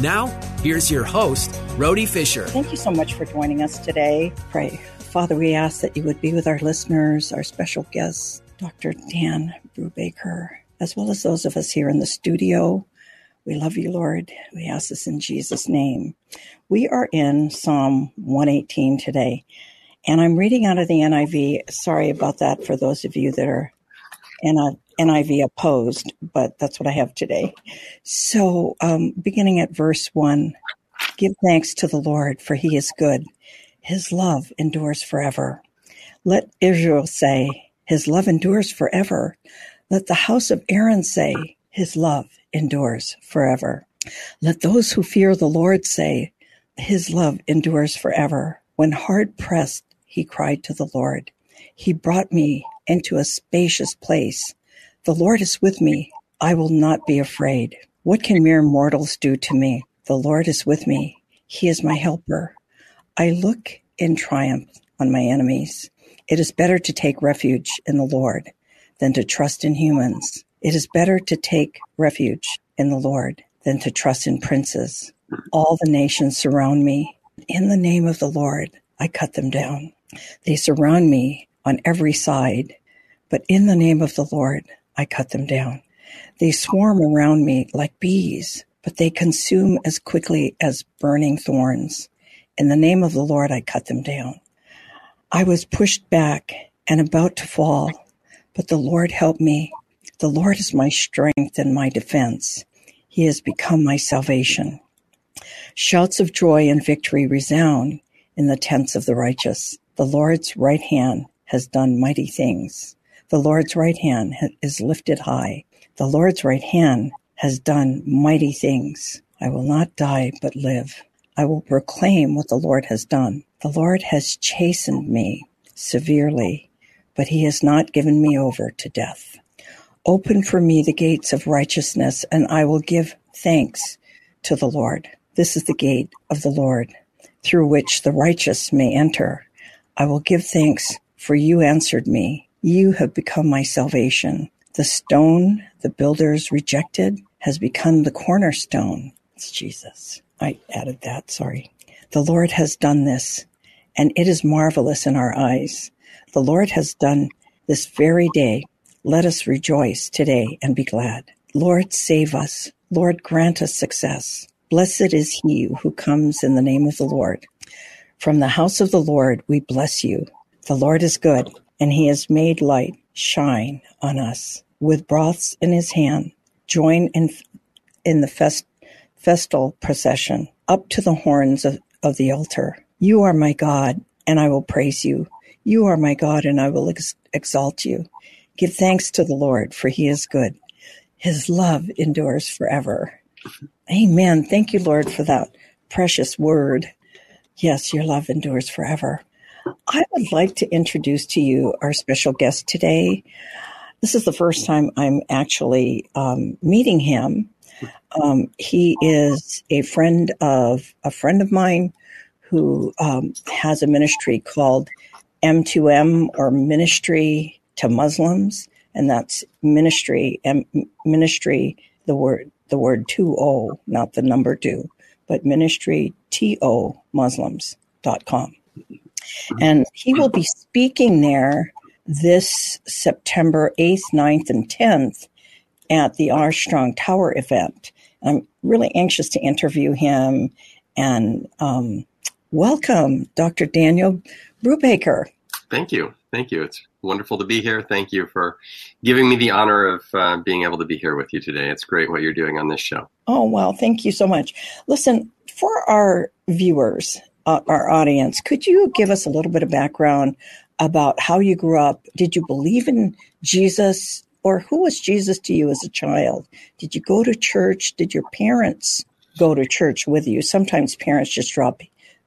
Now, here's your host, Rhody Fisher. Thank you so much for joining us today. Pray. Father, we ask that you would be with our listeners, our special guests, Dr. Dan Brubaker, as well as those of us here in the studio. We love you, Lord. We ask this in Jesus' name. We are in Psalm 118 today, and I'm reading out of the NIV. Sorry about that for those of you that are in a NIV opposed, but that's what I have today. So, um, beginning at verse one, give thanks to the Lord, for he is good. His love endures forever. Let Israel say, his love endures forever. Let the house of Aaron say, his love endures forever. Let those who fear the Lord say, his love endures forever. When hard pressed, he cried to the Lord. He brought me into a spacious place. The Lord is with me. I will not be afraid. What can mere mortals do to me? The Lord is with me. He is my helper. I look in triumph on my enemies. It is better to take refuge in the Lord than to trust in humans. It is better to take refuge in the Lord than to trust in princes. All the nations surround me. In the name of the Lord, I cut them down. They surround me on every side, but in the name of the Lord, I cut them down. They swarm around me like bees, but they consume as quickly as burning thorns. In the name of the Lord, I cut them down. I was pushed back and about to fall, but the Lord helped me. The Lord is my strength and my defense. He has become my salvation. Shouts of joy and victory resound in the tents of the righteous. The Lord's right hand has done mighty things. The Lord's right hand is lifted high. The Lord's right hand has done mighty things. I will not die, but live. I will proclaim what the Lord has done. The Lord has chastened me severely, but he has not given me over to death. Open for me the gates of righteousness, and I will give thanks to the Lord. This is the gate of the Lord, through which the righteous may enter. I will give thanks, for you answered me. You have become my salvation. The stone the builders rejected has become the cornerstone. It's Jesus. I added that, sorry. The Lord has done this, and it is marvelous in our eyes. The Lord has done this very day. Let us rejoice today and be glad. Lord, save us. Lord, grant us success. Blessed is he who comes in the name of the Lord. From the house of the Lord, we bless you. The Lord is good and he has made light shine on us. With broths in his hand, join in, in the fest, festal procession up to the horns of, of the altar. You are my God, and I will praise you. You are my God, and I will ex- exalt you. Give thanks to the Lord, for he is good. His love endures forever. Amen. Thank you, Lord, for that precious word. Yes, your love endures forever. I would like to introduce to you our special guest today. This is the first time I'm actually um, meeting him. Um, he is a friend of a friend of mine who um, has a ministry called M2M or Ministry to Muslims, and that's ministry M, ministry the word the word two O, not the number two, but ministry to Muslims.com. And he will be speaking there this September 8th, 9th, and 10th at the Armstrong Tower event. I'm really anxious to interview him. And um, welcome, Dr. Daniel Brubaker. Thank you. Thank you. It's wonderful to be here. Thank you for giving me the honor of uh, being able to be here with you today. It's great what you're doing on this show. Oh, well, thank you so much. Listen, for our viewers, uh, our audience, could you give us a little bit of background about how you grew up? Did you believe in Jesus? Or who was Jesus to you as a child? Did you go to church? Did your parents go to church with you? Sometimes parents just drop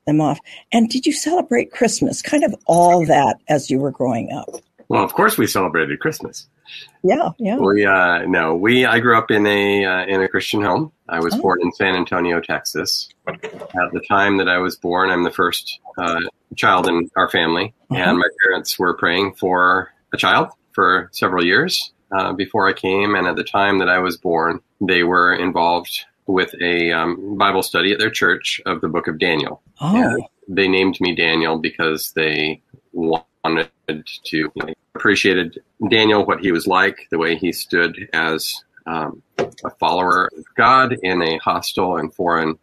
them off. And did you celebrate Christmas? Kind of all that as you were growing up. Well, of course we celebrated Christmas. Yeah, yeah. We uh, no, we I grew up in a uh, in a Christian home. I was oh. born in San Antonio, Texas. At the time that I was born, I'm the first uh, child in our family, uh-huh. and my parents were praying for a child for several years uh, before I came. And at the time that I was born, they were involved with a um, Bible study at their church of the Book of Daniel. Oh. And they named me Daniel because they wanted to you know, appreciated Daniel, what he was like, the way he stood as um, a follower of God in a hostile and foreign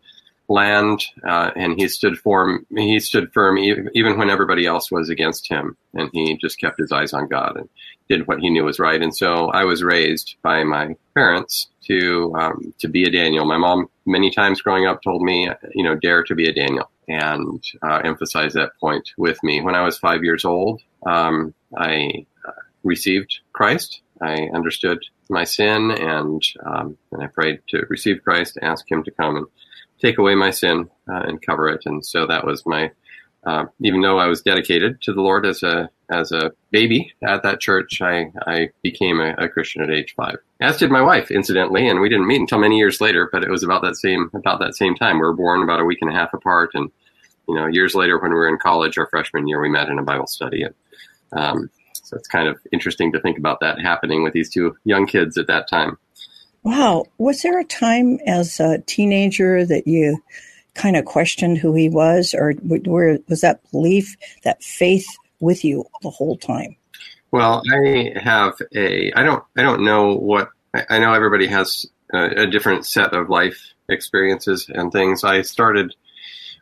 land, uh, and he stood firm. He stood firm even when everybody else was against him, and he just kept his eyes on God and did what he knew was right. And so I was raised by my parents to um, to be a Daniel. My mom many times growing up told me, you know, dare to be a Daniel, and uh, emphasized that point with me. When I was five years old, um, I uh, received Christ. I understood my sin, and um, and I prayed to receive Christ, ask Him to come and take away my sin uh, and cover it. And so that was my. Uh, even though I was dedicated to the Lord as a as a baby at that church, I, I became a, a, Christian at age five. As did my wife, incidentally, and we didn't meet until many years later. But it was about that same about that same time. We were born about a week and a half apart, and you know, years later when we were in college, our freshman year, we met in a Bible study, and um, so it's kind of interesting to think about that happening with these two young kids at that time. Wow. Was there a time as a teenager that you kind of questioned who he was, or where was that belief, that faith with you the whole time? Well, I have a. I don't. I don't know what. I know everybody has a, a different set of life experiences and things. I started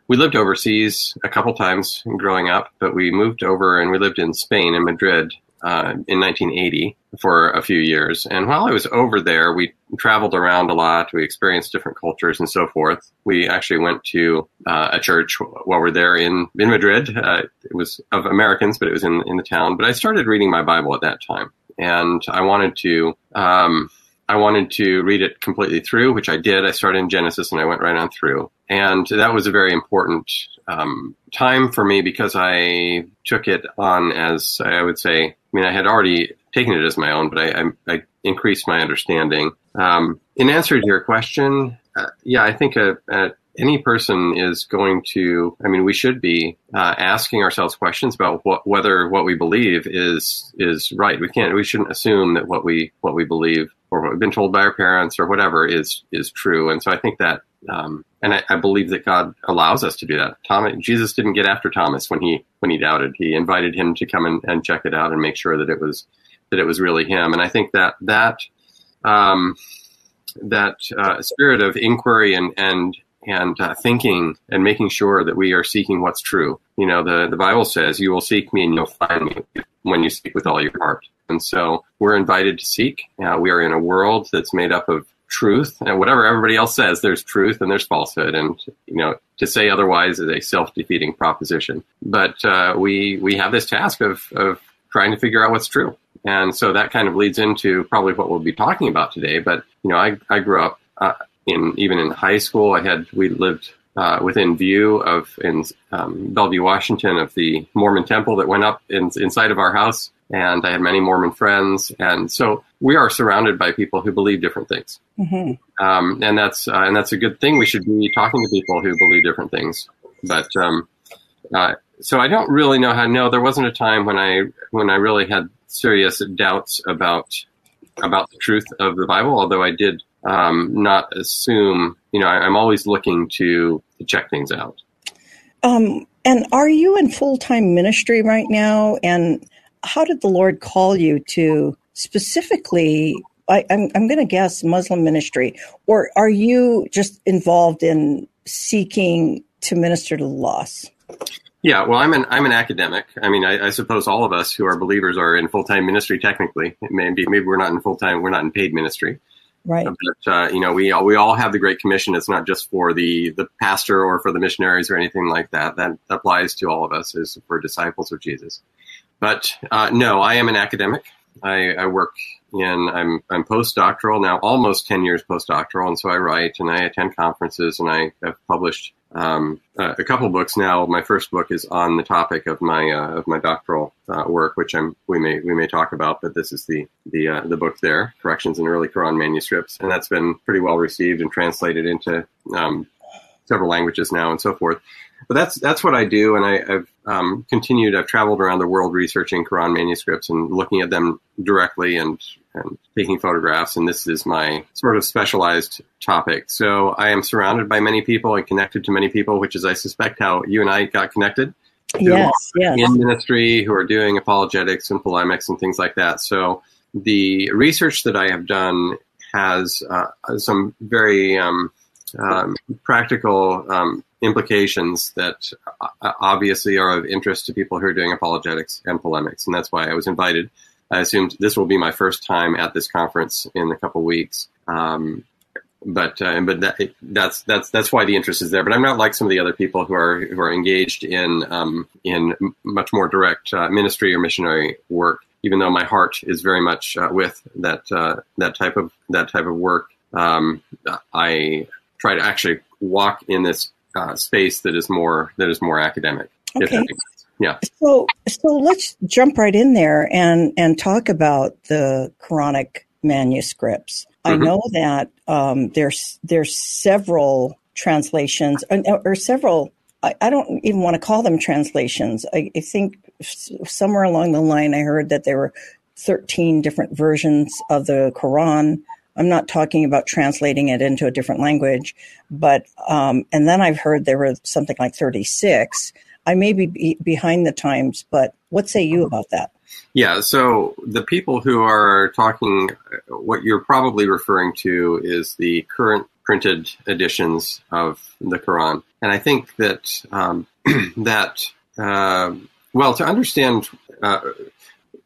we lived overseas a couple times growing up, but we moved over and we lived in Spain in Madrid uh, in 1980 for a few years. And while I was over there, we traveled around a lot. We experienced different cultures and so forth. We actually went to uh, a church while we are there in, in Madrid. Uh, it was of Americans, but it was in, in the town. But I started reading my Bible at that time. And I wanted to, um, I wanted to read it completely through, which I did. I started in Genesis and I went right on through. And that was a very important um, time for me because I took it on as I would say. I mean, I had already taken it as my own, but I, I, I increased my understanding. Um, in answer to your question, uh, yeah, I think a, a, any person is going to. I mean, we should be uh, asking ourselves questions about what, whether what we believe is is right. We can't. We shouldn't assume that what we what we believe or what we've been told by our parents or whatever is is true. And so I think that um, and I, I, believe that God allows us to do that. Thomas, Jesus didn't get after Thomas when he when he doubted. He invited him to come and, and check it out and make sure that it was that it was really him. And I think that that um, that uh, spirit of inquiry and and and uh, thinking and making sure that we are seeking what's true. You know, the the Bible says, "You will seek me and you'll find me when you seek with all your heart." And so we're invited to seek. Uh, we are in a world that's made up of truth and whatever everybody else says there's truth and there's falsehood and you know to say otherwise is a self-defeating proposition but uh, we we have this task of of trying to figure out what's true and so that kind of leads into probably what we'll be talking about today but you know i, I grew up uh, in even in high school i had we lived uh, within view of in um, Bellevue, Washington, of the Mormon temple that went up in, inside of our house and I had many Mormon friends, and so we are surrounded by people who believe different things, mm-hmm. um, and that's uh, and that's a good thing. We should be talking to people who believe different things, but um, uh, so I don't really know how. No, there wasn't a time when I when I really had serious doubts about about the truth of the Bible, although I did um, not assume. You know, I, am always looking to, to check things out. Um, and are you in full time ministry right now? And how did the Lord call you to specifically I, I'm, I'm going to guess Muslim ministry, or are you just involved in seeking to minister to the lost? Yeah, well, I'm an I'm an academic. I mean, I, I suppose all of us who are believers are in full time ministry. Technically, maybe maybe we're not in full time. We're not in paid ministry. Right. But uh, you know, we all, we all have the Great Commission. It's not just for the the pastor or for the missionaries or anything like that. That applies to all of us as for disciples of Jesus. But uh, no, I am an academic. I, I work in I'm I'm postdoctoral now, almost ten years postdoctoral, and so I write and I attend conferences and I have published um, uh, a couple books now. My first book is on the topic of my uh, of my doctoral uh, work, which I'm we may we may talk about, but this is the the uh, the book there, corrections in early Quran manuscripts, and that's been pretty well received and translated into um, several languages now and so forth but that's that's what I do, and I, have um, continued. I've traveled around the world researching Quran manuscripts and looking at them directly and, and taking photographs. And this is my sort of specialized topic. So I am surrounded by many people and connected to many people, which is, I suspect, how you and I got connected. Yes, yes. In ministry, who are doing apologetics and polemics and things like that. So the research that I have done has uh, some very um, um, practical um, implications that uh, obviously are of interest to people who are doing apologetics and polemics, and that's why I was invited. I assumed this will be my first time at this conference in a couple weeks. Um, but uh, but that, that's that's that's why the interest is there. But I'm not like some of the other people who are who are engaged in um, in much more direct uh, ministry or missionary work. Even though my heart is very much uh, with that uh, that type of that type of work, um, I try to actually walk in this uh, space that is more that is more academic. Okay. Yeah. So so let's jump right in there and and talk about the Quranic manuscripts. Mm-hmm. I know that um, there's there's several translations or, or several. I, I, don't even want to call them translations. I, I think somewhere along the line I heard that there were 13 different versions of the Quran I'm not talking about translating it into a different language, but um, and then I've heard there were something like 36. I may be behind the times, but what say you about that? Yeah, so the people who are talking, what you're probably referring to is the current printed editions of the Quran, and I think that um, that uh, well, to understand uh,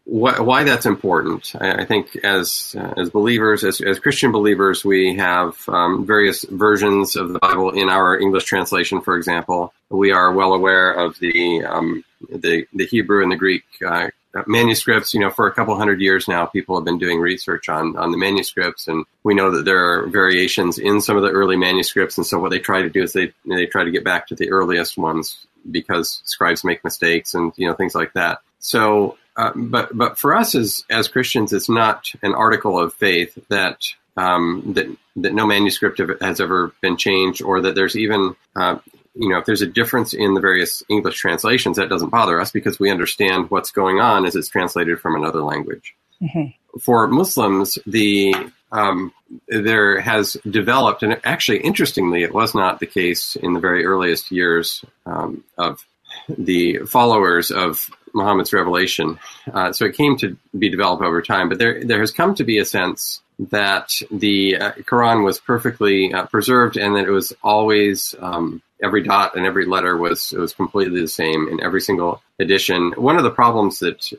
wh- why that's important. I, I think as uh, as believers, as, as Christian believers, we have um, various versions of the Bible in our English translation. For example, we are well aware of the um, the, the Hebrew and the Greek uh, manuscripts. You know, for a couple hundred years now, people have been doing research on on the manuscripts, and we know that there are variations in some of the early manuscripts. And so, what they try to do is they they try to get back to the earliest ones because scribes make mistakes and you know things like that. So uh, but but for us as as Christians, it's not an article of faith that um, that that no manuscript has ever been changed, or that there's even uh, you know if there's a difference in the various English translations, that doesn't bother us because we understand what's going on as it's translated from another language. Mm-hmm. For Muslims, the um, there has developed, and actually, interestingly, it was not the case in the very earliest years um, of the followers of Muhammad's revelation. Uh, so it came to be developed over time, but there there has come to be a sense that the uh, Quran was perfectly uh, preserved and that it was always um, every dot and every letter was was completely the same in every single edition. One of the problems that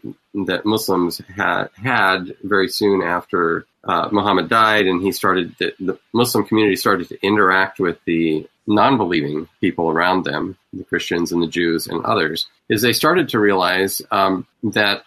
that Muslims had had very soon after uh, Muhammad died and he started the, the Muslim community started to interact with the non-believing people around them, the Christians and the Jews and others, is they started to realize um, that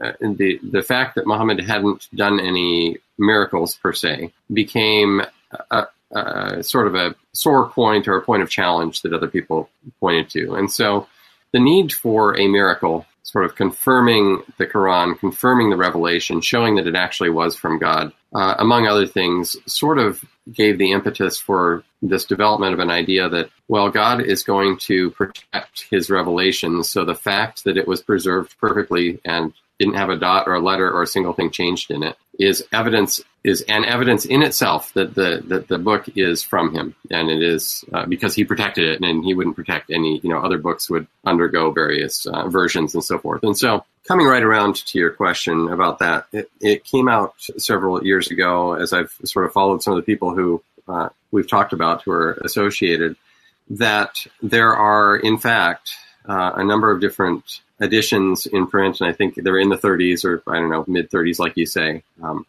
uh, the the fact that Muhammad hadn't done any miracles per se became a, a, sort of a sore point or a point of challenge that other people pointed to, and so the need for a miracle, sort of confirming the Quran, confirming the revelation, showing that it actually was from God, uh, among other things, sort of gave the impetus for this development of an idea that, well, God is going to protect his revelations. So the fact that it was preserved perfectly and didn't have a dot or a letter or a single thing changed in it, is evidence is an evidence in itself that the that the book is from him, and it is uh, because he protected it, and he wouldn't protect any. You know, other books would undergo various uh, versions and so forth. And so, coming right around to your question about that, it, it came out several years ago as I've sort of followed some of the people who uh, we've talked about who are associated that there are in fact uh, a number of different editions in print, and I think they're in the 30s or I don't know mid 30s, like you say, um,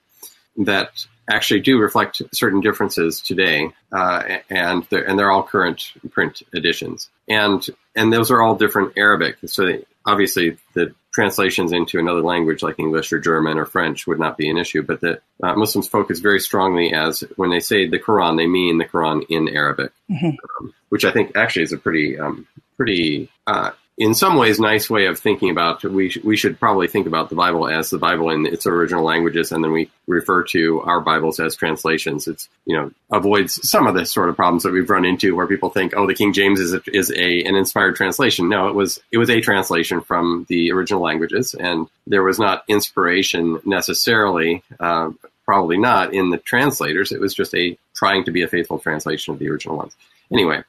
that actually do reflect certain differences today, uh, and they're, and they're all current print editions, and and those are all different Arabic. So they, obviously, the translations into another language like English or German or French would not be an issue, but that uh, Muslims focus very strongly as when they say the Quran, they mean the Quran in Arabic, mm-hmm. um, which I think actually is a pretty um, pretty uh, in some ways nice way of thinking about we sh- we should probably think about the Bible as the Bible in its original languages, and then we refer to our Bibles as translations. It's you know avoids some of the sort of problems that we've run into where people think, oh, the King James is a, is a an inspired translation. No, it was it was a translation from the original languages, and there was not inspiration necessarily. Uh, probably not in the translators. It was just a trying to be a faithful translation of the original ones. Anyway,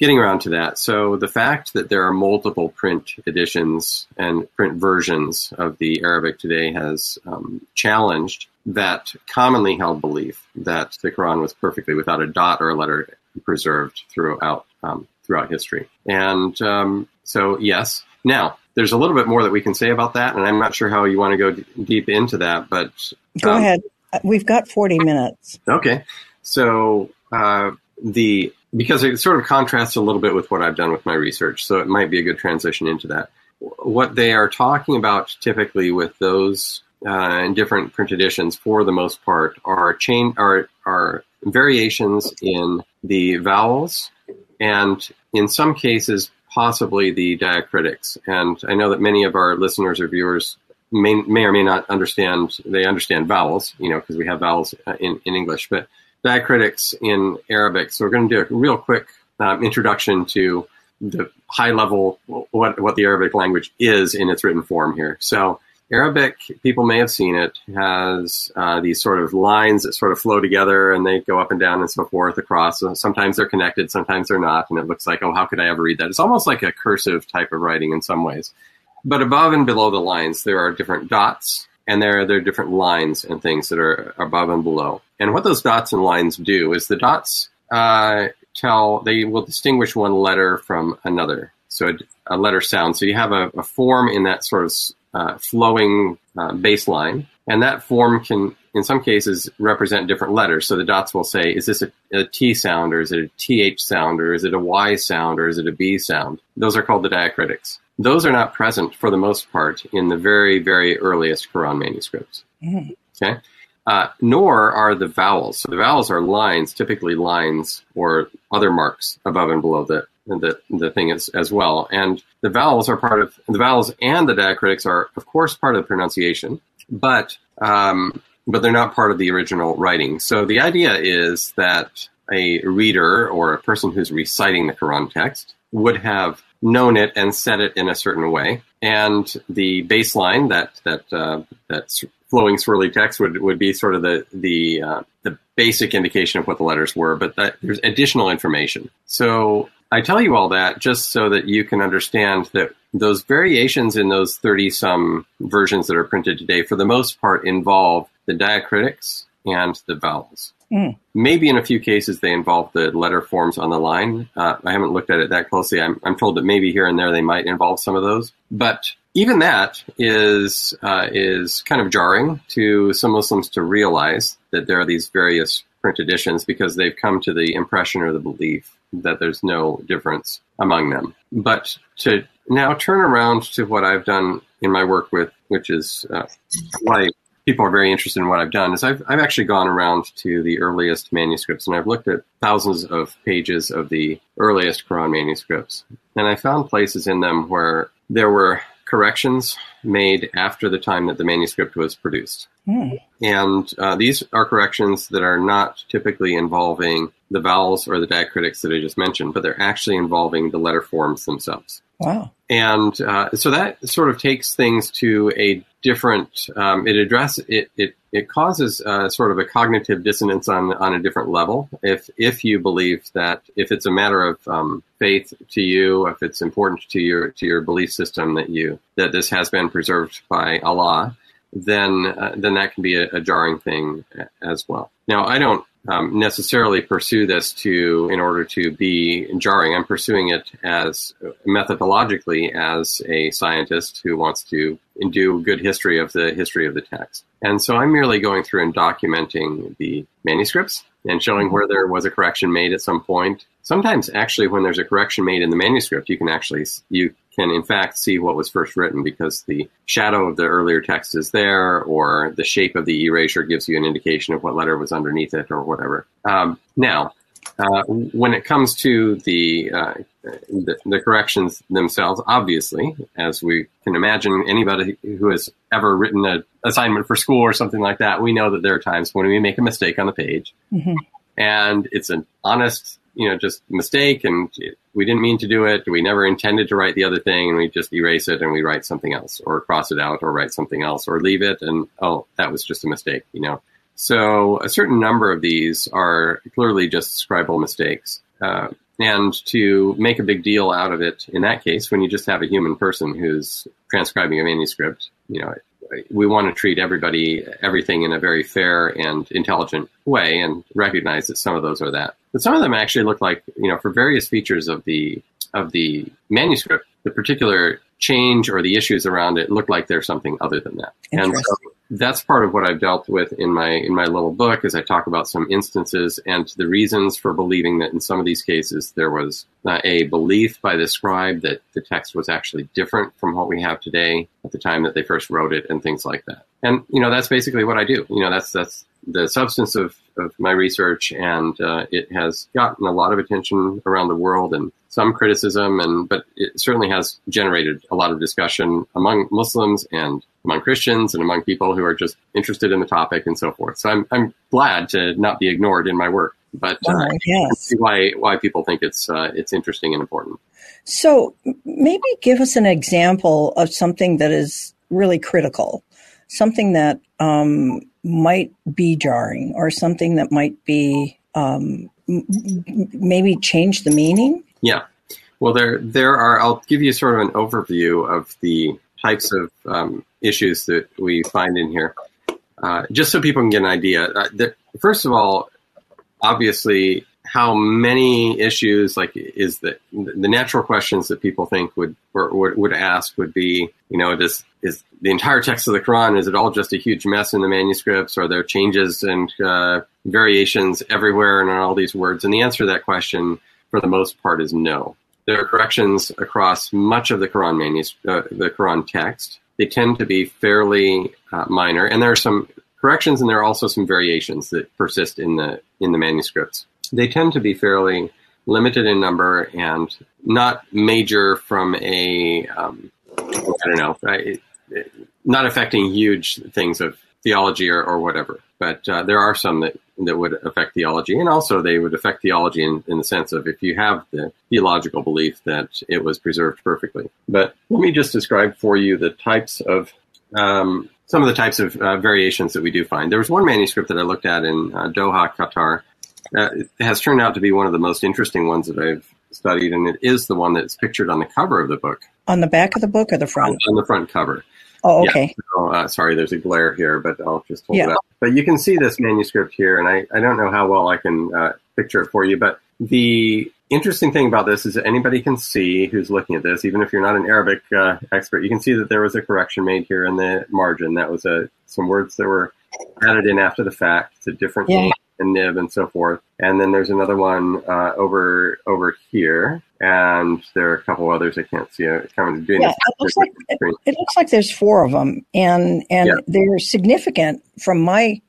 getting around to that, so the fact that there are multiple print editions and print versions of the Arabic today has um, challenged that commonly held belief that the Quran was perfectly without a dot or a letter preserved throughout um, throughout history. And um, so, yes. Now, there's a little bit more that we can say about that, and I'm not sure how you want to go d- deep into that, but go um, ahead. We've got 40 minutes. Okay. So uh, the because it sort of contrasts a little bit with what I've done with my research, so it might be a good transition into that. What they are talking about typically with those uh, in different print editions, for the most part, are chain are are variations in the vowels, and in some cases, possibly the diacritics. And I know that many of our listeners or viewers may, may or may not understand. They understand vowels, you know, because we have vowels uh, in in English, but diacritics in Arabic. So we're going to do a real quick um, introduction to the high level what what the Arabic language is in its written form here. So Arabic, people may have seen it, has uh, these sort of lines that sort of flow together and they go up and down and so forth across. So sometimes they're connected, sometimes they're not, and it looks like, oh, how could I ever read that? It's almost like a cursive type of writing in some ways. But above and below the lines, there are different dots and there are, there are different lines and things that are above and below. And what those dots and lines do is the dots uh, tell, they will distinguish one letter from another. So a, a letter sound. So you have a, a form in that sort of uh, flowing uh, baseline, and that form can, in some cases, represent different letters. So the dots will say, is this a, a T sound, or is it a TH sound, or is it a Y sound, or is it a B sound? Those are called the diacritics. Those are not present for the most part in the very, very earliest Quran manuscripts. Mm. Okay. Uh, nor are the vowels. So the vowels are lines, typically lines or other marks above and below the the, the thing is, as well. And the vowels are part of the vowels and the diacritics are, of course, part of the pronunciation, but um, but they're not part of the original writing. So the idea is that a reader or a person who's reciting the Quran text would have known it and said it in a certain way. And the baseline, that that uh, that flowing swirly text, would, would be sort of the the uh, the basic indication of what the letters were. But that, there's additional information. So I tell you all that just so that you can understand that those variations in those 30 some versions that are printed today, for the most part, involve the diacritics and the vowels. Mm. Maybe in a few cases they involve the letter forms on the line. Uh, I haven't looked at it that closely. I'm, I'm, told that maybe here and there they might involve some of those, but even that is uh, is kind of jarring to some Muslims to realize that there are these various print editions because they've come to the impression or the belief that there's no difference among them. But to now turn around to what I've done in my work with, which is uh, people are very interested in what I've done is I've, I've actually gone around to the earliest manuscripts and I've looked at thousands of pages of the earliest Quran manuscripts. And I found places in them where there were corrections made after the time that the manuscript was produced. Mm. And uh, these are corrections that are not typically involving the vowels or the diacritics that I just mentioned, but they're actually involving the letter forms themselves. Wow. And uh, so that sort of takes things to a different. Um, it address it. It it causes uh, sort of a cognitive dissonance on on a different level. If if you believe that if it's a matter of um, faith to you, if it's important to your to your belief system that you that this has been preserved by Allah, then uh, then that can be a, a, jarring thing as well. Now, I don't um, necessarily pursue this to in order to be jarring. I'm pursuing it as methodologically as a scientist who wants to do good history of the history of the text. And so I'm merely going through and documenting the manuscripts and showing where there was a correction made at some point. Sometimes, actually, when there's a correction made in the manuscript, you can actually you can in fact see what was first written because the shadow of the earlier text is there, or the shape of the erasure gives you an indication of what letter was underneath it, or whatever. Um, now, uh, when it comes to the, uh, the, the corrections themselves, obviously, as we can imagine, anybody who has ever written an assignment for school or something like that, we know that there are times when we make a mistake on the page, mm-hmm. and it's an honest you know, just mistake and we didn't mean to do it. We never intended to write the other thing and we just erase it and we write something else or cross it out or write something else or leave it. And oh, that was just a mistake, you know. So a certain number of these are clearly just scribal mistakes. Uh, and to make a big deal out of it in that case, when you just have a human person who's transcribing a manuscript, you know, we want to treat everybody, everything in a very fair and intelligent way and recognize that some of those are that. But some of them actually look like, you know, for various features of the of the manuscript, the particular change or the issues around it look like they're something other than that. And so that's part of what I've dealt with in my in my little book as I talk about some instances and the reasons for believing that in some of these cases there was uh, a belief by the scribe that the text was actually different from what we have today at the time that they first wrote it and things like that. And you know that's basically what I do. You know that's that's the substance of, of my research, and uh, it has gotten a lot of attention around the world and some criticism, and but it certainly has generated a lot of discussion among Muslims and among Christians and among people who are just interested in the topic and so forth. So I'm I'm glad to not be ignored in my work, but uh, yes. why why people think it's uh, it's interesting and important. So maybe give us an example of something that is really critical, something that um, might be jarring, or something that might be um, m- maybe change the meaning. Yeah. Well, there there are. I'll give you sort of an overview of the types of um, issues that we find in here, uh, just so people can get an idea. Uh, the, first of all, obviously, how many issues like is the the natural questions that people think would or would, would ask would be, you know, does is the entire text of the Quran is it all just a huge mess in the manuscripts? Are there changes and uh, variations everywhere and all these words? And the answer to that question, for the most part, is no. There are corrections across much of the Quran manuscript, uh, the Quran text. They tend to be fairly uh, minor, and there are some corrections, and there are also some variations that persist in the in the manuscripts. They tend to be fairly limited in number and not major from a um, I don't know, not affecting huge things of theology or, or whatever. But uh, there are some that, that would affect theology, and also they would affect theology in, in the sense of if you have the theological belief that it was preserved perfectly. But let me just describe for you the types of um, some of the types of uh, variations that we do find. There was one manuscript that I looked at in uh, Doha, Qatar. Uh, it has turned out to be one of the most interesting ones that I've studied, and it is the one that's pictured on the cover of the book. On the back of the book or the front? On, on the front cover. Oh, okay. Yeah, so, uh, sorry, there's a glare here, but I'll just hold yeah. it up. But you can see this manuscript here, and I, I don't know how well I can uh, picture it for you, but the interesting thing about this is that anybody can see who's looking at this, even if you're not an Arabic uh, expert, you can see that there was a correction made here in the margin. That was a, some words that were added in after the fact. It's a different yeah. name and nib and so forth. And then there's another one uh, over over here, and there are a couple others I can't see. Uh, kind of doing yeah, it looks like it, it, looks like there's four of them, and and yeah. they're significant from my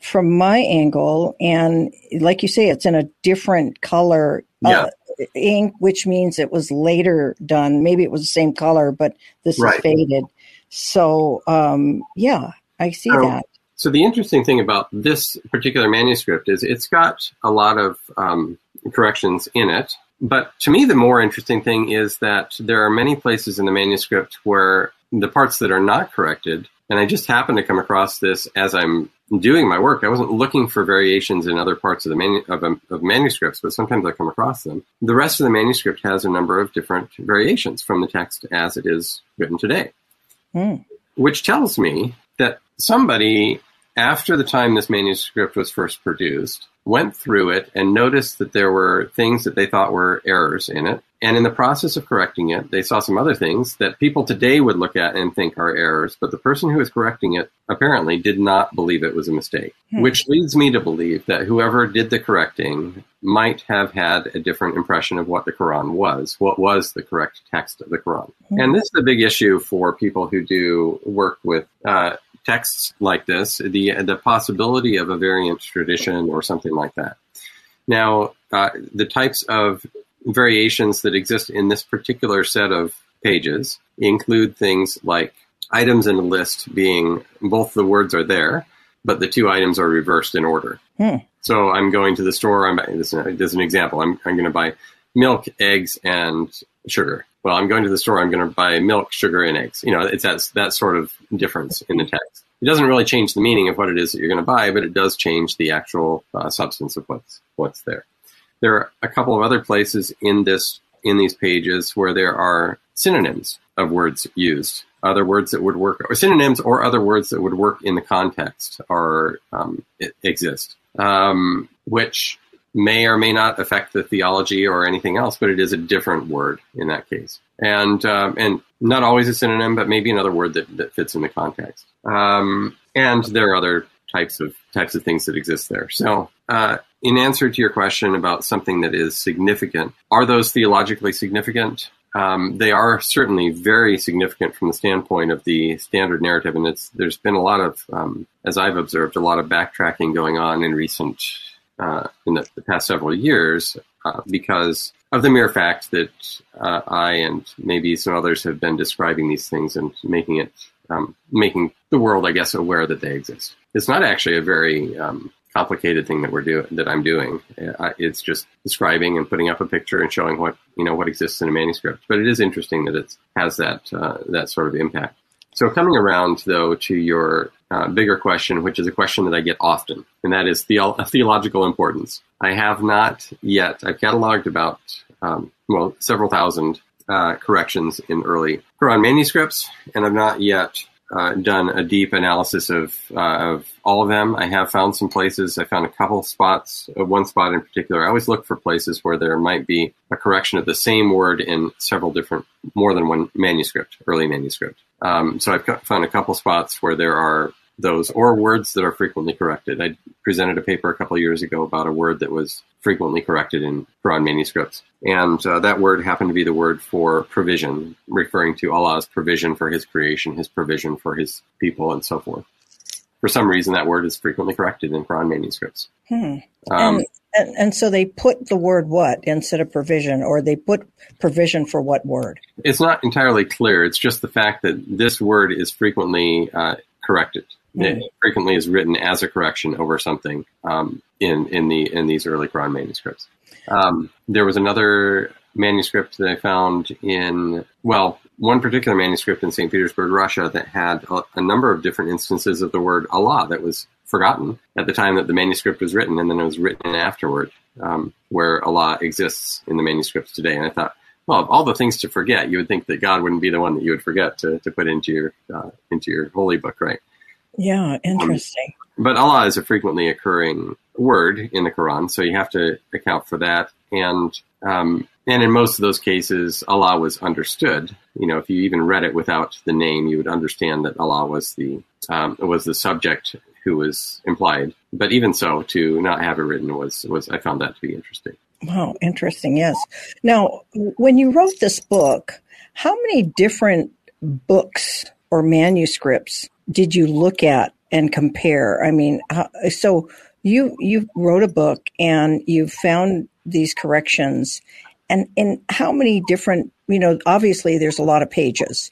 from my angle. And like you say, it's in a different color. Uh, yeah. Uh, ink, which means it was later done. Maybe it was the same color, but this right. is faded. So, um, yeah, I see that. So the interesting thing about this particular manuscript is it's got a lot of um, corrections in it, but to me, the more interesting thing is that there are many places in the manuscript where the parts that are not corrected, and I just happened to come across this as I'm doing my work. I wasn't looking for variations in other parts of the manu- of, um, of manuscripts, but sometimes I come across them. The rest of the manuscript has a number of different variations from the text as it is written today, Mm. which tells me that somebody after the time this manuscript was first produced went through it and noticed that there were things that they thought were errors in it. And in the process of correcting it, they saw some other things that people today would look at and think are errors, but the person who was correcting it apparently did not believe it was a mistake, which leads me to believe that whoever did the correcting might have had a different impression of what the Quran was, what was the correct text of the Quran. And this is a big issue for people who do work with uh, texts like this, the the possibility of a variant tradition or something like that. Now, uh, the types of variations that exist in this particular set of pages include things like items in a list being both the words are there, but the two items are reversed in order. Hmm. So I'm going to the store. I'm this is an example. I'm I'm going to buy milk, eggs, and sugar. Well, I'm going to the store. I'm going to buy milk, sugar, and eggs. You know, it's that that sort of difference in the text. It doesn't really change the meaning of what it is that you're going to buy, but it does change the actual uh, substance of what's what's there. There are a couple of other places in this in these pages where there are synonyms of words used, other words that would work, or synonyms or other words that would work in the context are um, exist, um, which may or may not affect the theology or anything else, but it is a different word in that case, and um, and not always a synonym, but maybe another word that, that fits in the context. Um, and there are other types of types of things that exist there. So, uh, in answer to your question about something that is significant, are those theologically significant? Um, they are certainly very significant from the standpoint of the standard narrative, and it's there's been a lot of, um, as I've observed, a lot of backtracking going on in recent uh, in the, the, past several years uh, because of the mere fact that uh, I and maybe some others have been describing these things and making it um, making the world, I guess, aware that they exist. It's not actually a very um, complicated thing that we're doing that I'm doing. Uh, it's just describing and putting up a picture and showing what you know what exists in a manuscript. But it is interesting that it has that uh, that sort of impact. So coming around though to your uh, bigger question, which is a question that I get often, and that is the theological importance. I have not yet. I've cataloged about um, well several thousand uh, corrections in early Quran manuscripts, and I've not yet uh, done a deep analysis of uh, of all of them. I have found some places. I found a couple spots. Uh, one spot in particular. I always look for places where there might be a correction of the same word in several different, more than one manuscript, early manuscript. Um, so I've found a couple spots where there are those or words that are frequently corrected. I presented a paper a couple of years ago about a word that was frequently corrected in Quran manuscripts. And uh, that word happened to be the word for provision, referring to Allah's provision for his creation, his provision for his people, and so forth. For some reason, that word is frequently corrected in Quran manuscripts. Hmm. Um, and, and, and so they put the word what instead of provision, or they put provision for what word? It's not entirely clear. It's just the fact that this word is frequently uh, corrected. It frequently is written as a correction over something um, in in the in these early Quran manuscripts. Um, there was another manuscript that I found in well, one particular manuscript in St. Petersburg, Russia, that had a, a, number of different instances of the word Allah that was forgotten at the time that the manuscript was written, and then it was written afterward, um, where Allah exists in the manuscripts today. And I thought, well, of all the things to forget, you would think that God wouldn't be the one that you would forget to, to put into your uh, into your holy book, right? Yeah, interesting. Um, but Allah is a frequently occurring word in the Quran, so you have to account for that. And um, and in most of those cases, Allah was understood. You know, if you even read it without the name, you would understand that Allah was the um, was the subject who was implied. But even so, to not have it written was was I found that to be interesting. Wow, interesting. Yes. Now, when you wrote this book, how many different books or manuscripts did you look at and compare? I mean, so you you wrote a book and you found these corrections, and and how many different? You know, obviously there's a lot of pages,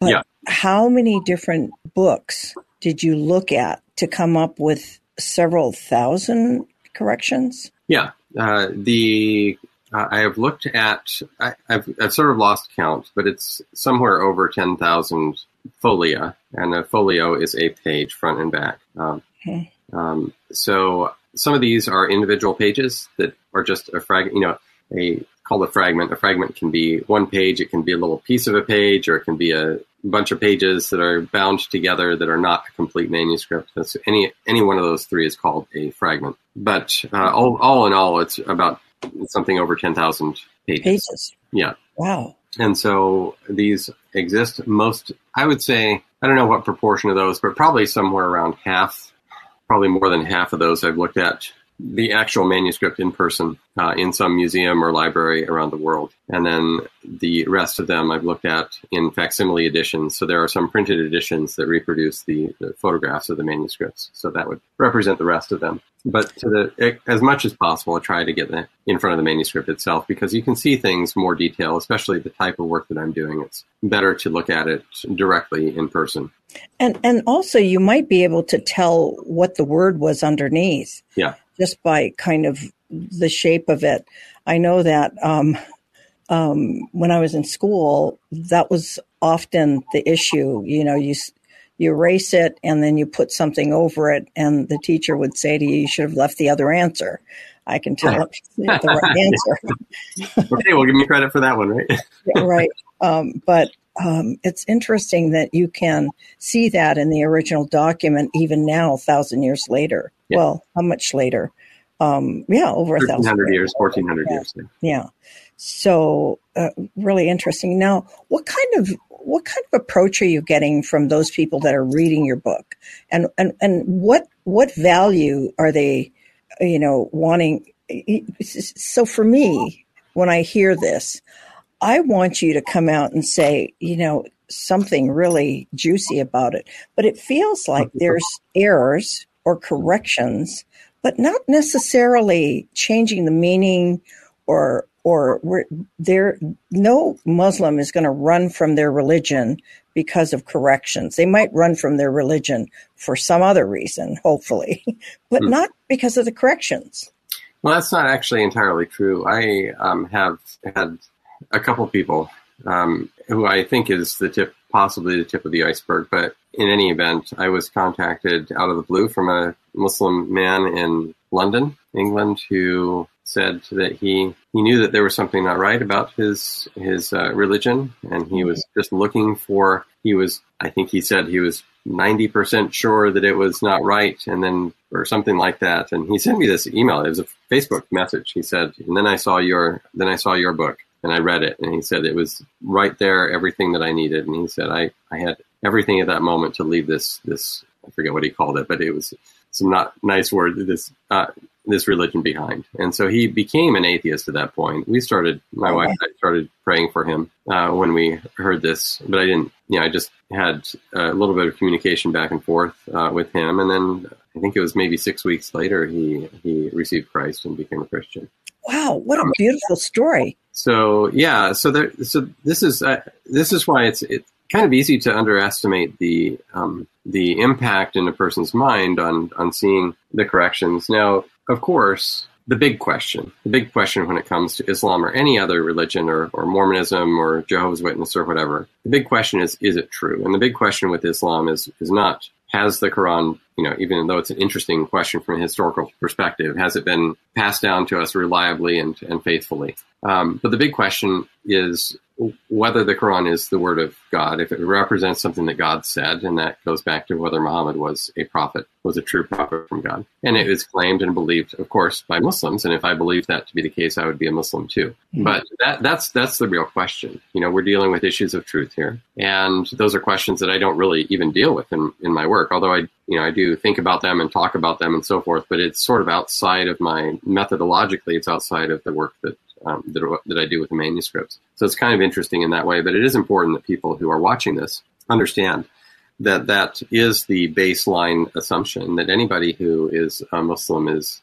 but yeah. how many different books did you look at to come up with several thousand corrections? Yeah, uh, the uh, I have looked at, I, have I've sort of lost count, but it's somewhere over 10,000 folia, and a folio is a page front and back. Um, okay. um, so some of these are individual pages that are just a fragment, you know, a called a fragment. A fragment can be one page, it can be a little piece of a page, or it can be a bunch of pages that are bound together that are not a complete manuscript. That's any any one of those three is called a fragment. But uh, all, all in all, it's about something over ten thousand pages. Pages. Yeah. Wow. And so these exist. Most, I would say, I don't know what proportion of those, but probably somewhere around half, probably more than half of those I've looked at the actual manuscript in person uh, in some museum or library around the world. And then the rest of them I've looked at in facsimile editions. So there are some printed editions that reproduce the, the photographs of the manuscripts. So that would represent the rest of them. But to the, as much as possible, I try to get the, in front of the manuscript itself because you can see things more detail, especially the type of work that I'm doing. It's better to look at it directly in person. And and also you might be able to tell what the word was underneath. Yeah just by kind of the shape of it. I know that um, um, when I was in school, that was often the issue. You know, you you erase it and then you put something over it, and the teacher would say to you, "You should have left the other answer." I can tell you the right answer. okay, well, give me credit for that one, right? yeah, right. Um, but um, it's interesting that you can see that in the original document even now, a thousand years later. Yeah. Well, how much later? Um, yeah, over a thousand years, fourteen hundred yeah. years. Yeah. yeah. So uh, really interesting. Now, what kind of what kind of approach are you getting from those people that are reading your book, and and and what what value are they, you know, wanting? So for me, when I hear this, I want you to come out and say, you know, something really juicy about it. But it feels like there's errors or corrections, but not necessarily changing the meaning or or there no Muslim is going to run from their religion because of corrections. They might run from their religion for some other reason, hopefully, but hmm. not because of the corrections. Well, that's not actually entirely true. I um, have had a couple people um, who I think is the tip, possibly the tip of the iceberg. But in any event, I was contacted out of the blue from a Muslim man in London, England, who said that he he knew that there was something not right about his his uh, religion, and he was just looking for. He was, I think, he said he was ninety percent sure that it was not right, and then or something like that. And he sent me this email. It was a Facebook message. He said, and then I saw your then I saw your book and I read it, and he said it was right there, everything that I needed. And he said I, I had everything at that moment to leave this this I forget what he called it, but it was some not nice word this uh, this religion behind. And so he became an atheist at that point. We started, my okay. wife and I started praying for him uh, when we heard this, but I didn't. You know, I just had a little bit of communication back and forth uh, with him, and then I think it was maybe six weeks later he he received Christ and became a Christian. Wow, what a beautiful story! So yeah, so there, so this is uh, this is why it's it's kind of easy to underestimate the um, the impact in a person's mind on on seeing the corrections. Now, of course, the big question, the big question when it comes to Islam or any other religion or, or Mormonism or Jehovah's Witness or whatever, the big question is, is it true? And the big question with Islam is is not has the Quran, you know, even though it's an interesting question from a historical perspective, has it been passed down to us reliably and, and faithfully? Um, but the big question is whether the Quran is the word of God, if it represents something that God said, and that goes back to whether Muhammad was a prophet, was a true prophet from God. And it is claimed and believed, of course, by Muslims. And if I believed that to be the case, I would be a Muslim too. Mm-hmm. But that, that's that's the real question. You know, we're dealing with issues of truth here. And those are questions that I don't really even deal with in, in my work, although I you know, I do think about them and talk about them and so forth, but it's sort of outside of my methodologically, it's outside of the work that um, that, that I do with the manuscripts. So it's kind of interesting in that way, but it is important that people who are watching this understand that that is the baseline assumption that anybody who is a Muslim is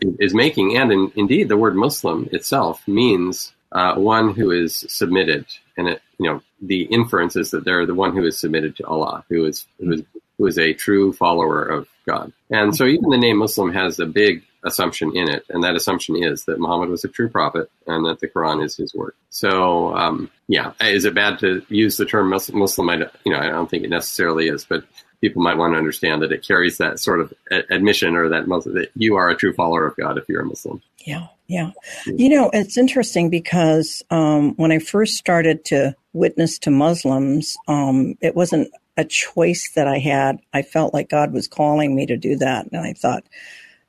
is making, and in, indeed, the word Muslim itself means uh, one who is submitted, and it you know the inference is that they're the one who is submitted to Allah, who is who is who is a true follower of God. And so even the name Muslim has a big assumption in it, and that assumption is that Muhammad was a true prophet and that the Quran is his word. So, um, yeah, is it bad to use the term Muslim? I, you know, I don't think it necessarily is, but people might want to understand that it carries that sort of admission or that that you are a true follower of God if you're a Muslim. Yeah, yeah. You know, it's interesting because um, when I first started to witness to Muslims, um, it wasn't a choice that I had. I felt like God was calling me to do that, and I thought,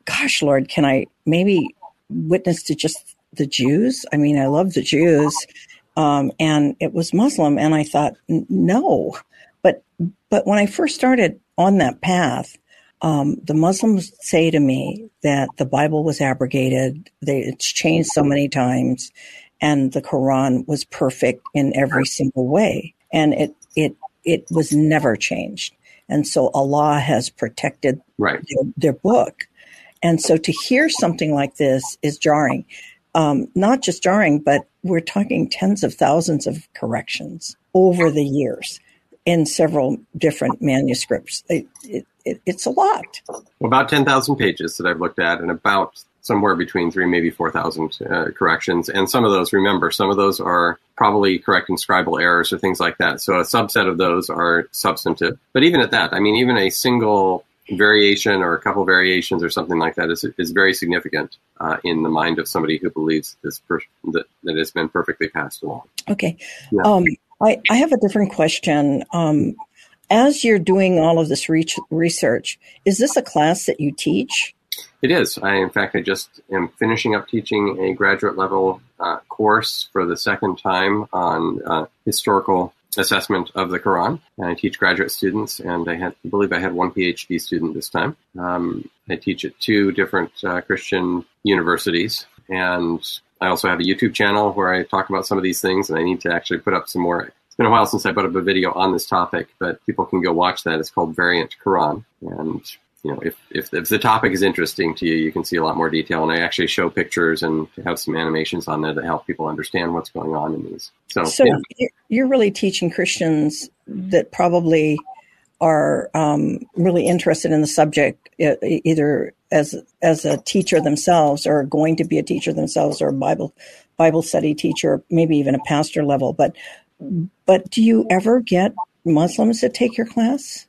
"Gosh, Lord, can I maybe witness to just the Jews? I mean, I love the Jews." Um, and it was Muslim, and I thought, no, but but when I first started on that path, um, the Muslims say to me that the Bible was abrogated, they, it's changed so many times, and the Quran was perfect in every single way, and it it it was never changed. And so Allah has protected right. their, their book. And so to hear something like this is jarring. Um, not just jarring, but we're talking tens of thousands of corrections over the years in several different manuscripts. It, it, it, it's a lot. About 10,000 pages that I've looked at, and about somewhere between three, maybe 4,000 uh, corrections. And some of those, remember, some of those are probably correcting scribal errors or things like that. So a subset of those are substantive. But even at that, I mean, even a single variation or a couple variations or something like that is, is very significant uh, in the mind of somebody who believes this per- that, that has been perfectly passed along. Okay. Yeah. Um, I, I have a different question. Um, as you're doing all of this re- research, is this a class that you teach? It is. I, in fact, I just am finishing up teaching a graduate level uh, course for the second time on uh, historical assessment of the Quran. And I teach graduate students, and I had, I believe I had one PhD student this time. Um, I teach at two different uh, Christian universities, and I also have a YouTube channel where I talk about some of these things, and I need to actually put up some more. It's been a while since I put up a video on this topic, but people can go watch that. It's called Variant Quran, and you know, if, if, if the topic is interesting to you, you can see a lot more detail. And I actually show pictures and have some animations on there to help people understand what's going on in these. So, so yeah. you're really teaching Christians that probably are um, really interested in the subject, either as as a teacher themselves or going to be a teacher themselves or a Bible Bible study teacher, maybe even a pastor level. But but do you ever get Muslims to take your class?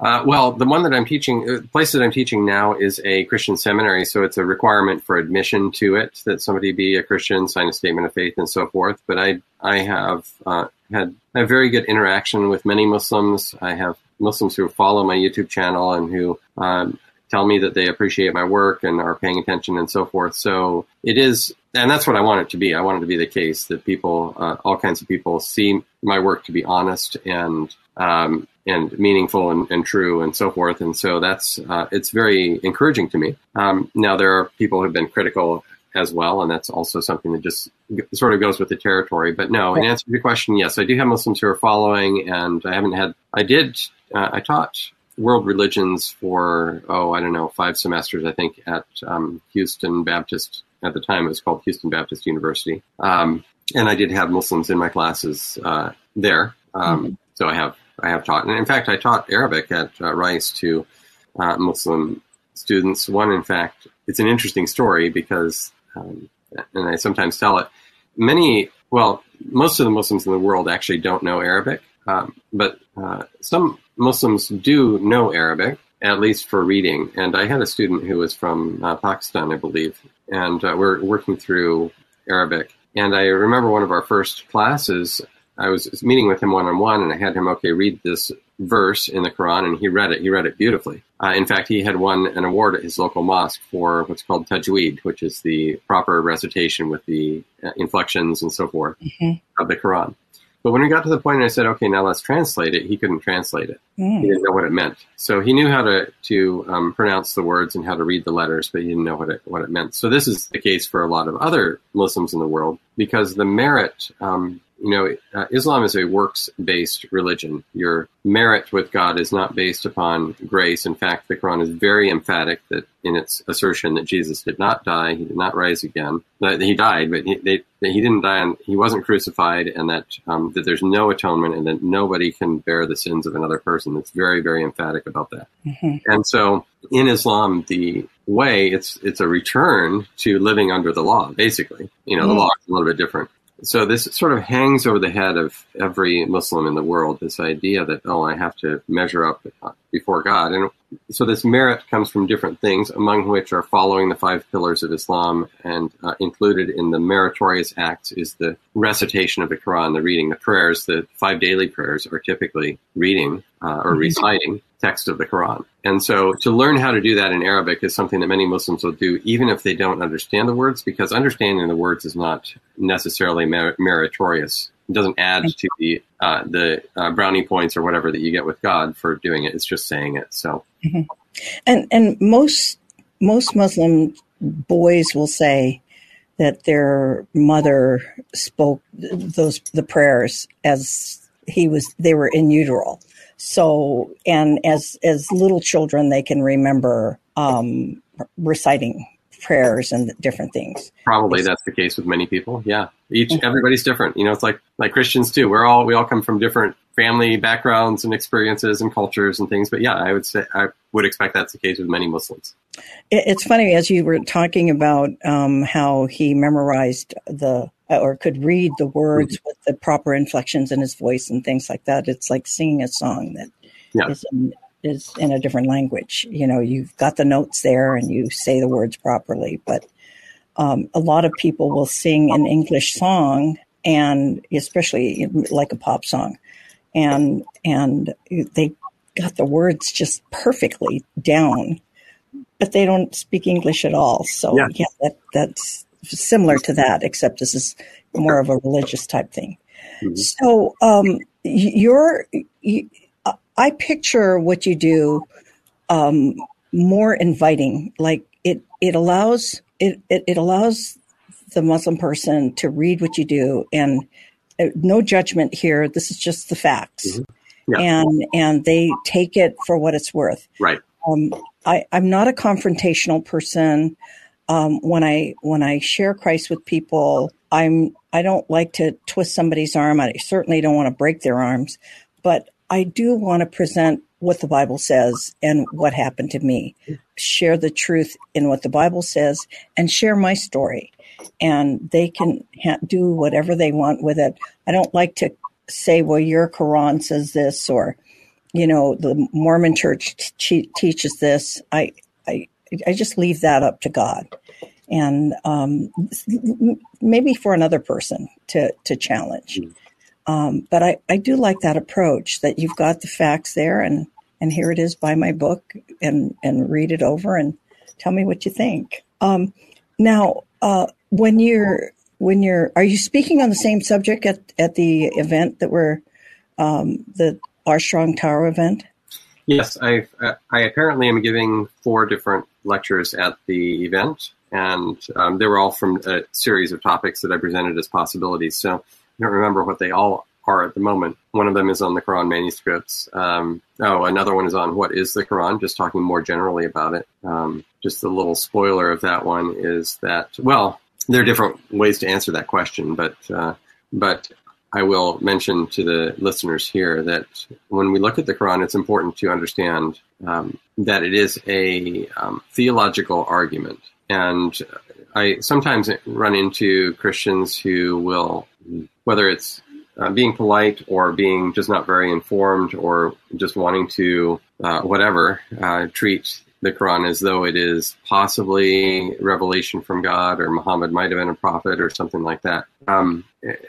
Uh, well, the one that I'm teaching, the place that I'm teaching now is a Christian seminary, so it's a requirement for admission to it that somebody be a Christian, sign a statement of faith, and so forth. But I, I have uh, had a very good interaction with many Muslims. I have Muslims who follow my YouTube channel and who um, tell me that they appreciate my work and are paying attention and so forth. So it is, and that's what I want it to be. I want it to be the case that people, uh, all kinds of people, see my work to be honest and um, and meaningful and, and, true and so forth. And so that's uh, it's very encouraging to me. Um, now there are people who have been critical as well, and that's also something that just sort of goes with the territory. But no, in answer to your question, yes, I do have Muslims who are following, and I haven't had. I did. Uh, I taught world religions for oh I don't know five semesters I think at um, Houston Baptist at the time it was called Houston Baptist University um, and I did have Muslims in my classes uh, there um, mm-hmm. so I have I have taught and in fact I taught Arabic at uh, Rice to uh, Muslim students one in fact it's an interesting story because um, and I sometimes tell it many well most of the Muslims in the world actually don't know Arabic um, but uh, some Muslims do know Arabic, at least for reading. And I had a student who was from uh, Pakistan, I believe, and uh, we're working through Arabic. And I remember one of our first classes, I was meeting with him one on one, and I had him, okay, read this verse in the Quran, and he read it. He read it beautifully. Uh, in fact, he had won an award at his local mosque for what's called tajweed, which is the proper recitation with the uh, inflections and so forth mm-hmm. of the Quran. But when we got to the point point, I said, okay, now let's translate it, he couldn't translate it. Mm. He didn't know what it meant. So he knew how to, to um, pronounce the words and how to read the letters, but he didn't know what it, what it meant. So this is the case for a lot of other Muslims in the world because the merit um, you know, uh, Islam is a works based religion. Your merit with God is not based upon grace. In fact, the Quran is very emphatic that in its assertion that Jesus did not die, he did not rise again. That he died, but he, they, he didn't die, and he wasn't crucified, and that um, that there's no atonement, and that nobody can bear the sins of another person. It's very, very emphatic about that. Mm-hmm. And so, in Islam, the way, it's it's a return to living under the law, basically. You know, the law is a little bit different. So this sort of hangs over the head of every Muslim in the world. This idea that oh, I have to measure up before God, and so this merit comes from different things, among which are following the five pillars of Islam, and uh, included in the meritorious acts is the recitation of the Quran, the reading, the prayers. The five daily prayers are typically reading uh, or reciting text of the Quran. And so to learn how to do that in Arabic is something that many Muslims will do, even if they don't understand the words, because understanding the words is not necessarily mer- meritorious. It doesn't add to the uh, the uh, brownie points or whatever that you get with God for doing it. It's just saying it. So, mm-hmm. and and most most Muslim boys will say that their mother spoke those the prayers as he was they were in utero so, and as as little children, they can remember um, reciting prayers and different things. Probably that's the case with many people. Yeah, each mm-hmm. everybody's different. You know, it's like like Christians too. We're all we all come from different family backgrounds and experiences and cultures and things. But yeah, I would say I would expect that's the case with many Muslims. It's funny as you were talking about um, how he memorized the or could read the words mm-hmm. with the proper inflections in his voice and things like that. It's like singing a song that yeah. is, in, is in a different language. You know, you've got the notes there and you say the words properly, but um, a lot of people will sing an English song and especially like a pop song and and they got the words just perfectly down but they don't speak english at all so yeah, yeah that, that's similar to that, except this is more of a religious type thing. Mm-hmm. So, um, you're, you, I picture what you do um, more inviting. Like it, it allows it, it, it allows the Muslim person to read what you do, and uh, no judgment here. This is just the facts, mm-hmm. yeah. and and they take it for what it's worth. Right. Um, I, I'm not a confrontational person um, when I when I share Christ with people, I'm I don't like to twist somebody's arm. I certainly don't want to break their arms, but I do want to present what the Bible says and what happened to me. Share the truth in what the Bible says and share my story. And they can ha- do whatever they want with it. I don't like to say, well, your Quran says this or, you know, the Mormon church t- teaches this. I, I, I just leave that up to God, and um, maybe for another person to to challenge. Um, but I, I do like that approach that you've got the facts there, and and here it is by my book, and and read it over and tell me what you think. Um, now, uh, when you're when you're are you speaking on the same subject at at the event that we're um, the our strong tower event? Yes, I I apparently am giving four different lectures at the event, and um, they were all from a series of topics that I presented as possibilities. So I don't remember what they all are at the moment. One of them is on the Quran manuscripts. Um, oh, another one is on what is the Quran, just talking more generally about it. Um, just a little spoiler of that one is that well, there are different ways to answer that question, but uh, but I will mention to the listeners here that when we look at the Quran, it's important to understand um, that it is a um, theological argument. And I sometimes run into Christians who will, whether it's uh, being polite or being just not very informed or just wanting to, uh, whatever, uh, treat the Quran as though it is possibly revelation from God or Muhammad might have been a prophet or something like that. Um,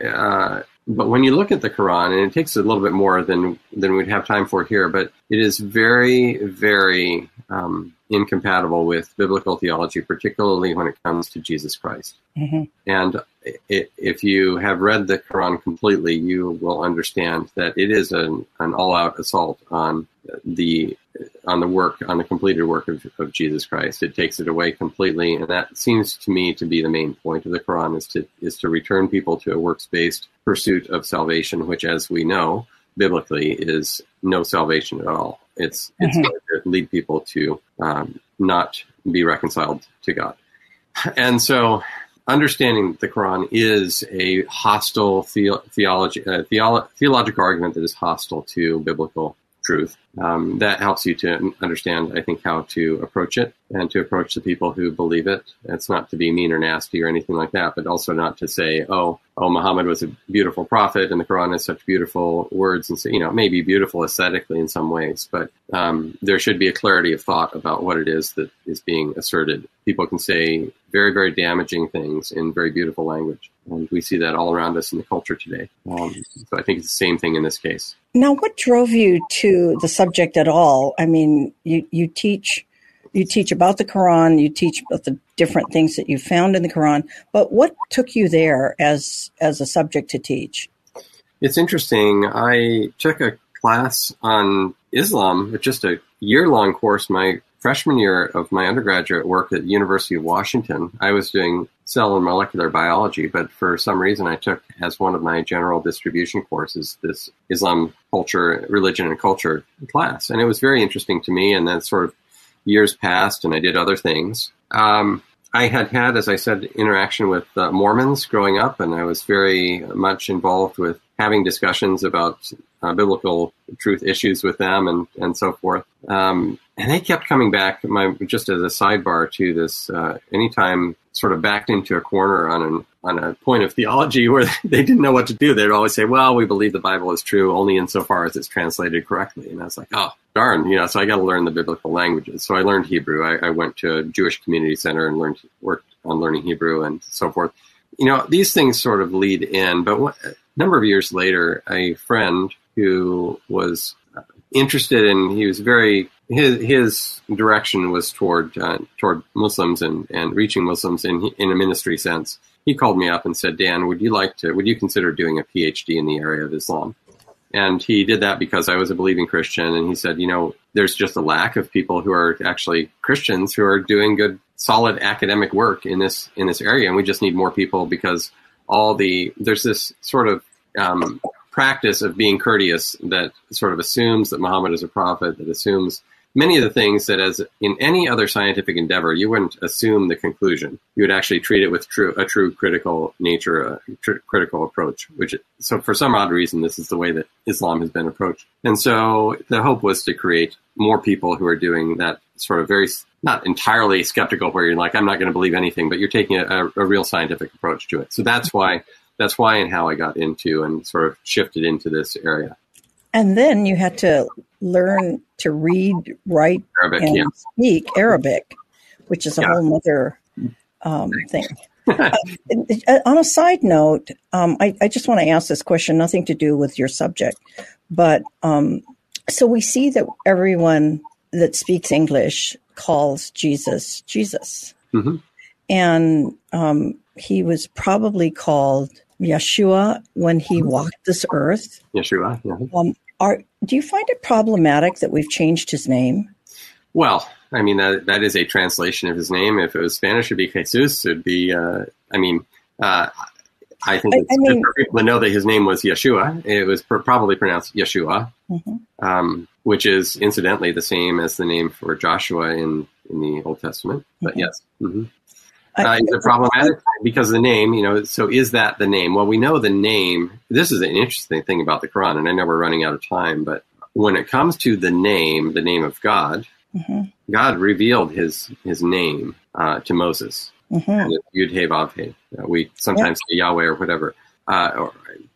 uh, but when you look at the Quran, and it takes a little bit more than than we'd have time for here, but it is very, very um, incompatible with biblical theology, particularly when it comes to Jesus Christ. Mm-hmm. And it, if you have read the Quran completely, you will understand that it is an, an all-out assault on the on the work on the completed work of, of Jesus Christ. It takes it away completely, and that seems to me to be the main point of the Quran is to is to return people to a works-based pursuit of salvation, which, as we know, biblically is no salvation at all. It's it's mm-hmm. going to lead people to um, not be reconciled to God, and so understanding the Quran is a hostile the- theology uh, theolo- theological argument that is hostile to biblical truth. Um, that helps you to understand, I think, how to approach it and to approach the people who believe it. It's not to be mean or nasty or anything like that, but also not to say, oh, oh, Muhammad was a beautiful prophet and the Quran has such beautiful words. And so, you know, it may be beautiful aesthetically in some ways, but um, there should be a clarity of thought about what it is that is being asserted. People can say very, very damaging things in very beautiful language. And we see that all around us in the culture today. Um, so I think it's the same thing in this case. Now, what drove you to the subject at all? I mean, you, you teach you teach about the Quran, you teach about the different things that you found in the Quran, but what took you there as as a subject to teach? It's interesting. I took a class on Islam, just a year long course, my freshman year of my undergraduate work at University of Washington. I was doing cell and molecular biology, but for some reason I took as one of my general distribution courses this Islam culture, religion and culture class. And it was very interesting to me. And then sort of years passed and I did other things. Um, I had had, as I said, interaction with uh, Mormons growing up, and I was very much involved with having discussions about uh, biblical truth issues with them and, and so forth. Um, and they kept coming back, my, just as a sidebar to this, uh, anytime sort of backed into a corner on an, on a point of theology where they didn't know what to do, they'd always say, well, we believe the Bible is true only insofar as it's translated correctly. And I was like, oh, darn, you know, so I got to learn the biblical languages. So I learned Hebrew. I, I went to a Jewish community center and learned, worked on learning Hebrew and so forth. You know, these things sort of lead in, but what, a number of years later, a friend who was interested in, he was very his his direction was toward uh, toward Muslims and, and reaching Muslims in in a ministry sense. He called me up and said, "Dan, would you like to? Would you consider doing a PhD in the area of Islam?" And he did that because I was a believing Christian, and he said, "You know, there's just a lack of people who are actually Christians who are doing good, solid academic work in this in this area, and we just need more people because all the there's this sort of um, practice of being courteous that sort of assumes that Muhammad is a prophet, that assumes many of the things that, as in any other scientific endeavor, you wouldn't assume the conclusion. You would actually treat it with true, a true critical nature, a tr- critical approach. Which, so for some odd reason, this is the way that Islam has been approached. And so the hope was to create more people who are doing that sort of very not entirely skeptical, where you're like, I'm not going to believe anything, but you're taking a, a real scientific approach to it. So that's why. That's why and how I got into and sort of shifted into this area. And then you had to learn to read, write, Arabic, and yeah. speak Arabic, which is a Yeah. whole other um, thing. Uh, on a side note, um, I, I just want to ask this question, nothing to do with your subject, but um, so we see that everyone that speaks English calls Jesus Jesus, Mhm. and um, he was probably called Yeshua when he walked this earth. Yeshua. yeah. Um, are do you find it problematic that we've changed his name? Well, I mean that that is a translation of his name. If it was Spanish, it'd be Jesus. It'd be. Uh, I mean, uh, I think it's I good mean- for people to know that his name was Yeshua. It was pr- probably pronounced Yeshua, Mhm. um, which is incidentally the same as the name for Joshua in in the Old Testament. But Mhm. yes. hmm I- Uh, is it problematic because of the name? You know, so is that the name? Well, we know the name. This is an interesting thing about the Quran, and I know we're running out of time, but when it comes to the name, the name of God, Mhm. God revealed his his name uh, to Moses. Mhm. It's Yud He Vav He. Uh, we sometimes say Yahweh or whatever. Uh, or,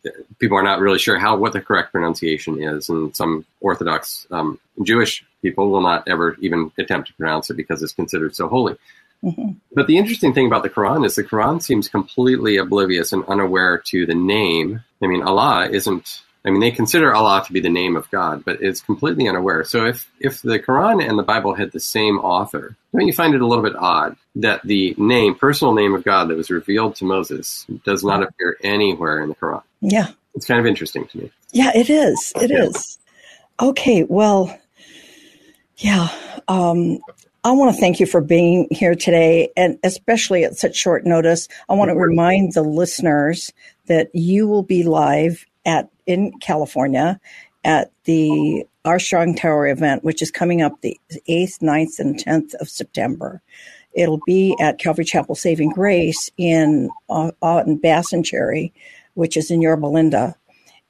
uh, people are not really sure how what the correct pronunciation is, and some Orthodox um, Jewish people will not ever even attempt to pronounce it because it's considered so holy. Mhm. But the interesting thing about the Quran is the Quran seems completely oblivious and unaware to the name. I mean, Allah isn't. I mean, they consider Allah to be the name of God, but it's completely unaware. So if if the Quran and the Bible had the same author, don't you find it a little bit odd that the name, personal name of God that was revealed to Moses, does not appear anywhere in the Quran? Yeah, It's kind of interesting to me. yeah, it is. It Yeah. is. Okay, well, yeah. Um, I want to thank you for being here today, and especially at such short notice. I want to remind the listeners that you will be live at in California at the Armstrong Tower event, which is coming up the 8th, 9th, and 10th of September. It'll be at Calvary Chapel Saving Grace in, uh, in Bass and Cherry, which is in Yorba Linda.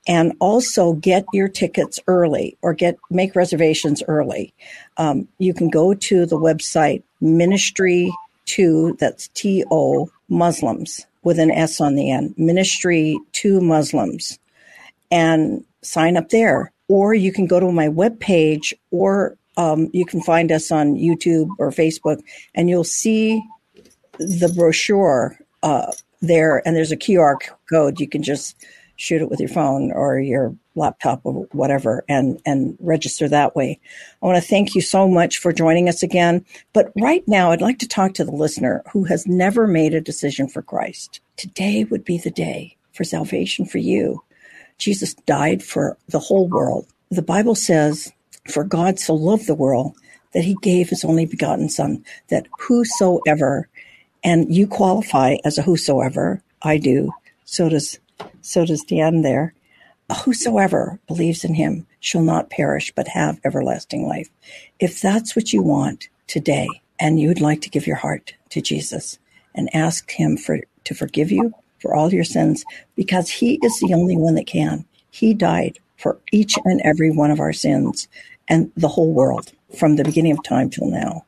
And also get your tickets early or get make reservations early. Um, you can go to the website ministry to that's T O Muslims with an S on the end, ministry to Muslims, and sign up there. Or you can go to my webpage or um, you can find us on YouTube or Facebook, and you'll see the brochure uh, there. And there's a QR code. You can just shoot it with your phone or your laptop or whatever and, and register that way. I want to thank you so much for joining us again. But right now, I'd like to talk to the listener who has never made a decision for Christ. Today would be the day for salvation for you. Jesus died for the whole world. The Bible says for God so loved the world that he gave his only begotten son, that whosoever, and you qualify as a whosoever, I do, so does, so does the end there, whosoever believes in him shall not perish, but have everlasting life. If that's what you want today, and you'd like to give your heart to Jesus and ask him for, to forgive you for all your sins, because he is the only one that can. He died for each and every one of our sins and the whole world from the beginning of time till now.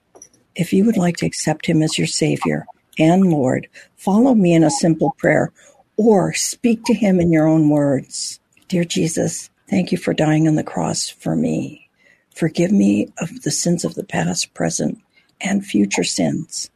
If you would like to accept him as your Savior and Lord, follow me in a simple prayer or speak to him in your own words. Dear Jesus, thank you for dying on the cross for me. Forgive me of the sins of the past, present, and future sins.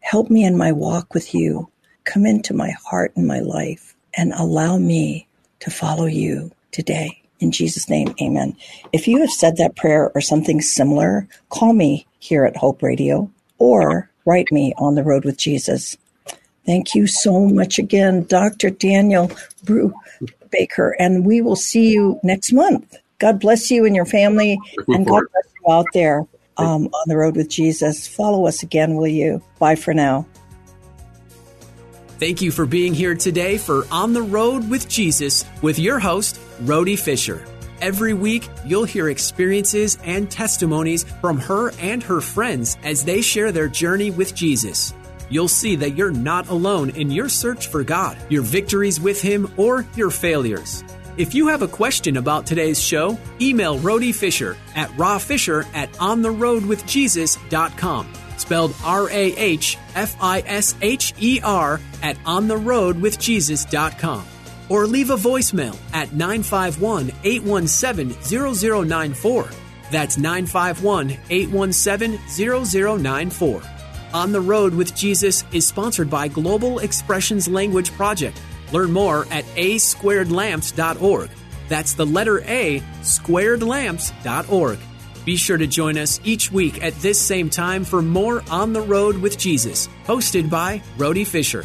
Help me in my walk with you. Come into my heart and my life and allow me to follow you today. In Jesus' name, amen. If you have said that prayer or something similar, call me here at Hope Radio or write me on the road with Jesus. Thank you so much again, Dr. Daniel Brew Baker, and we will see you next month. God bless you and your family, and God bless you out there um, on the road with Jesus. Follow us again, will you? Bye for now. Thank you for being here today for On the Rhode with Jesus with your host, Rhody Fisher. Every week, you'll hear experiences and testimonies from her and her friends as they share their journey with Jesus. You'll see that you're not alone in your search for God, your victories with Him, or your failures. If you have a question about today's show, email Rhody Fisher at rawfisher at ontherhodewithjesus.com spelled R A H F I S H E R, at ontherhodewithjesus.com. Or leave a voicemail at 951 817 0094. That's 951 817 0094. On the Rhode with Jesus is sponsored by Global Expressions Language Project. Learn more at asquaredlamps.org. That's the letter A, squaredlamps.org. Be sure to join us each week at this same time for more On the Rhode with Jesus, hosted by Rhody Fisher.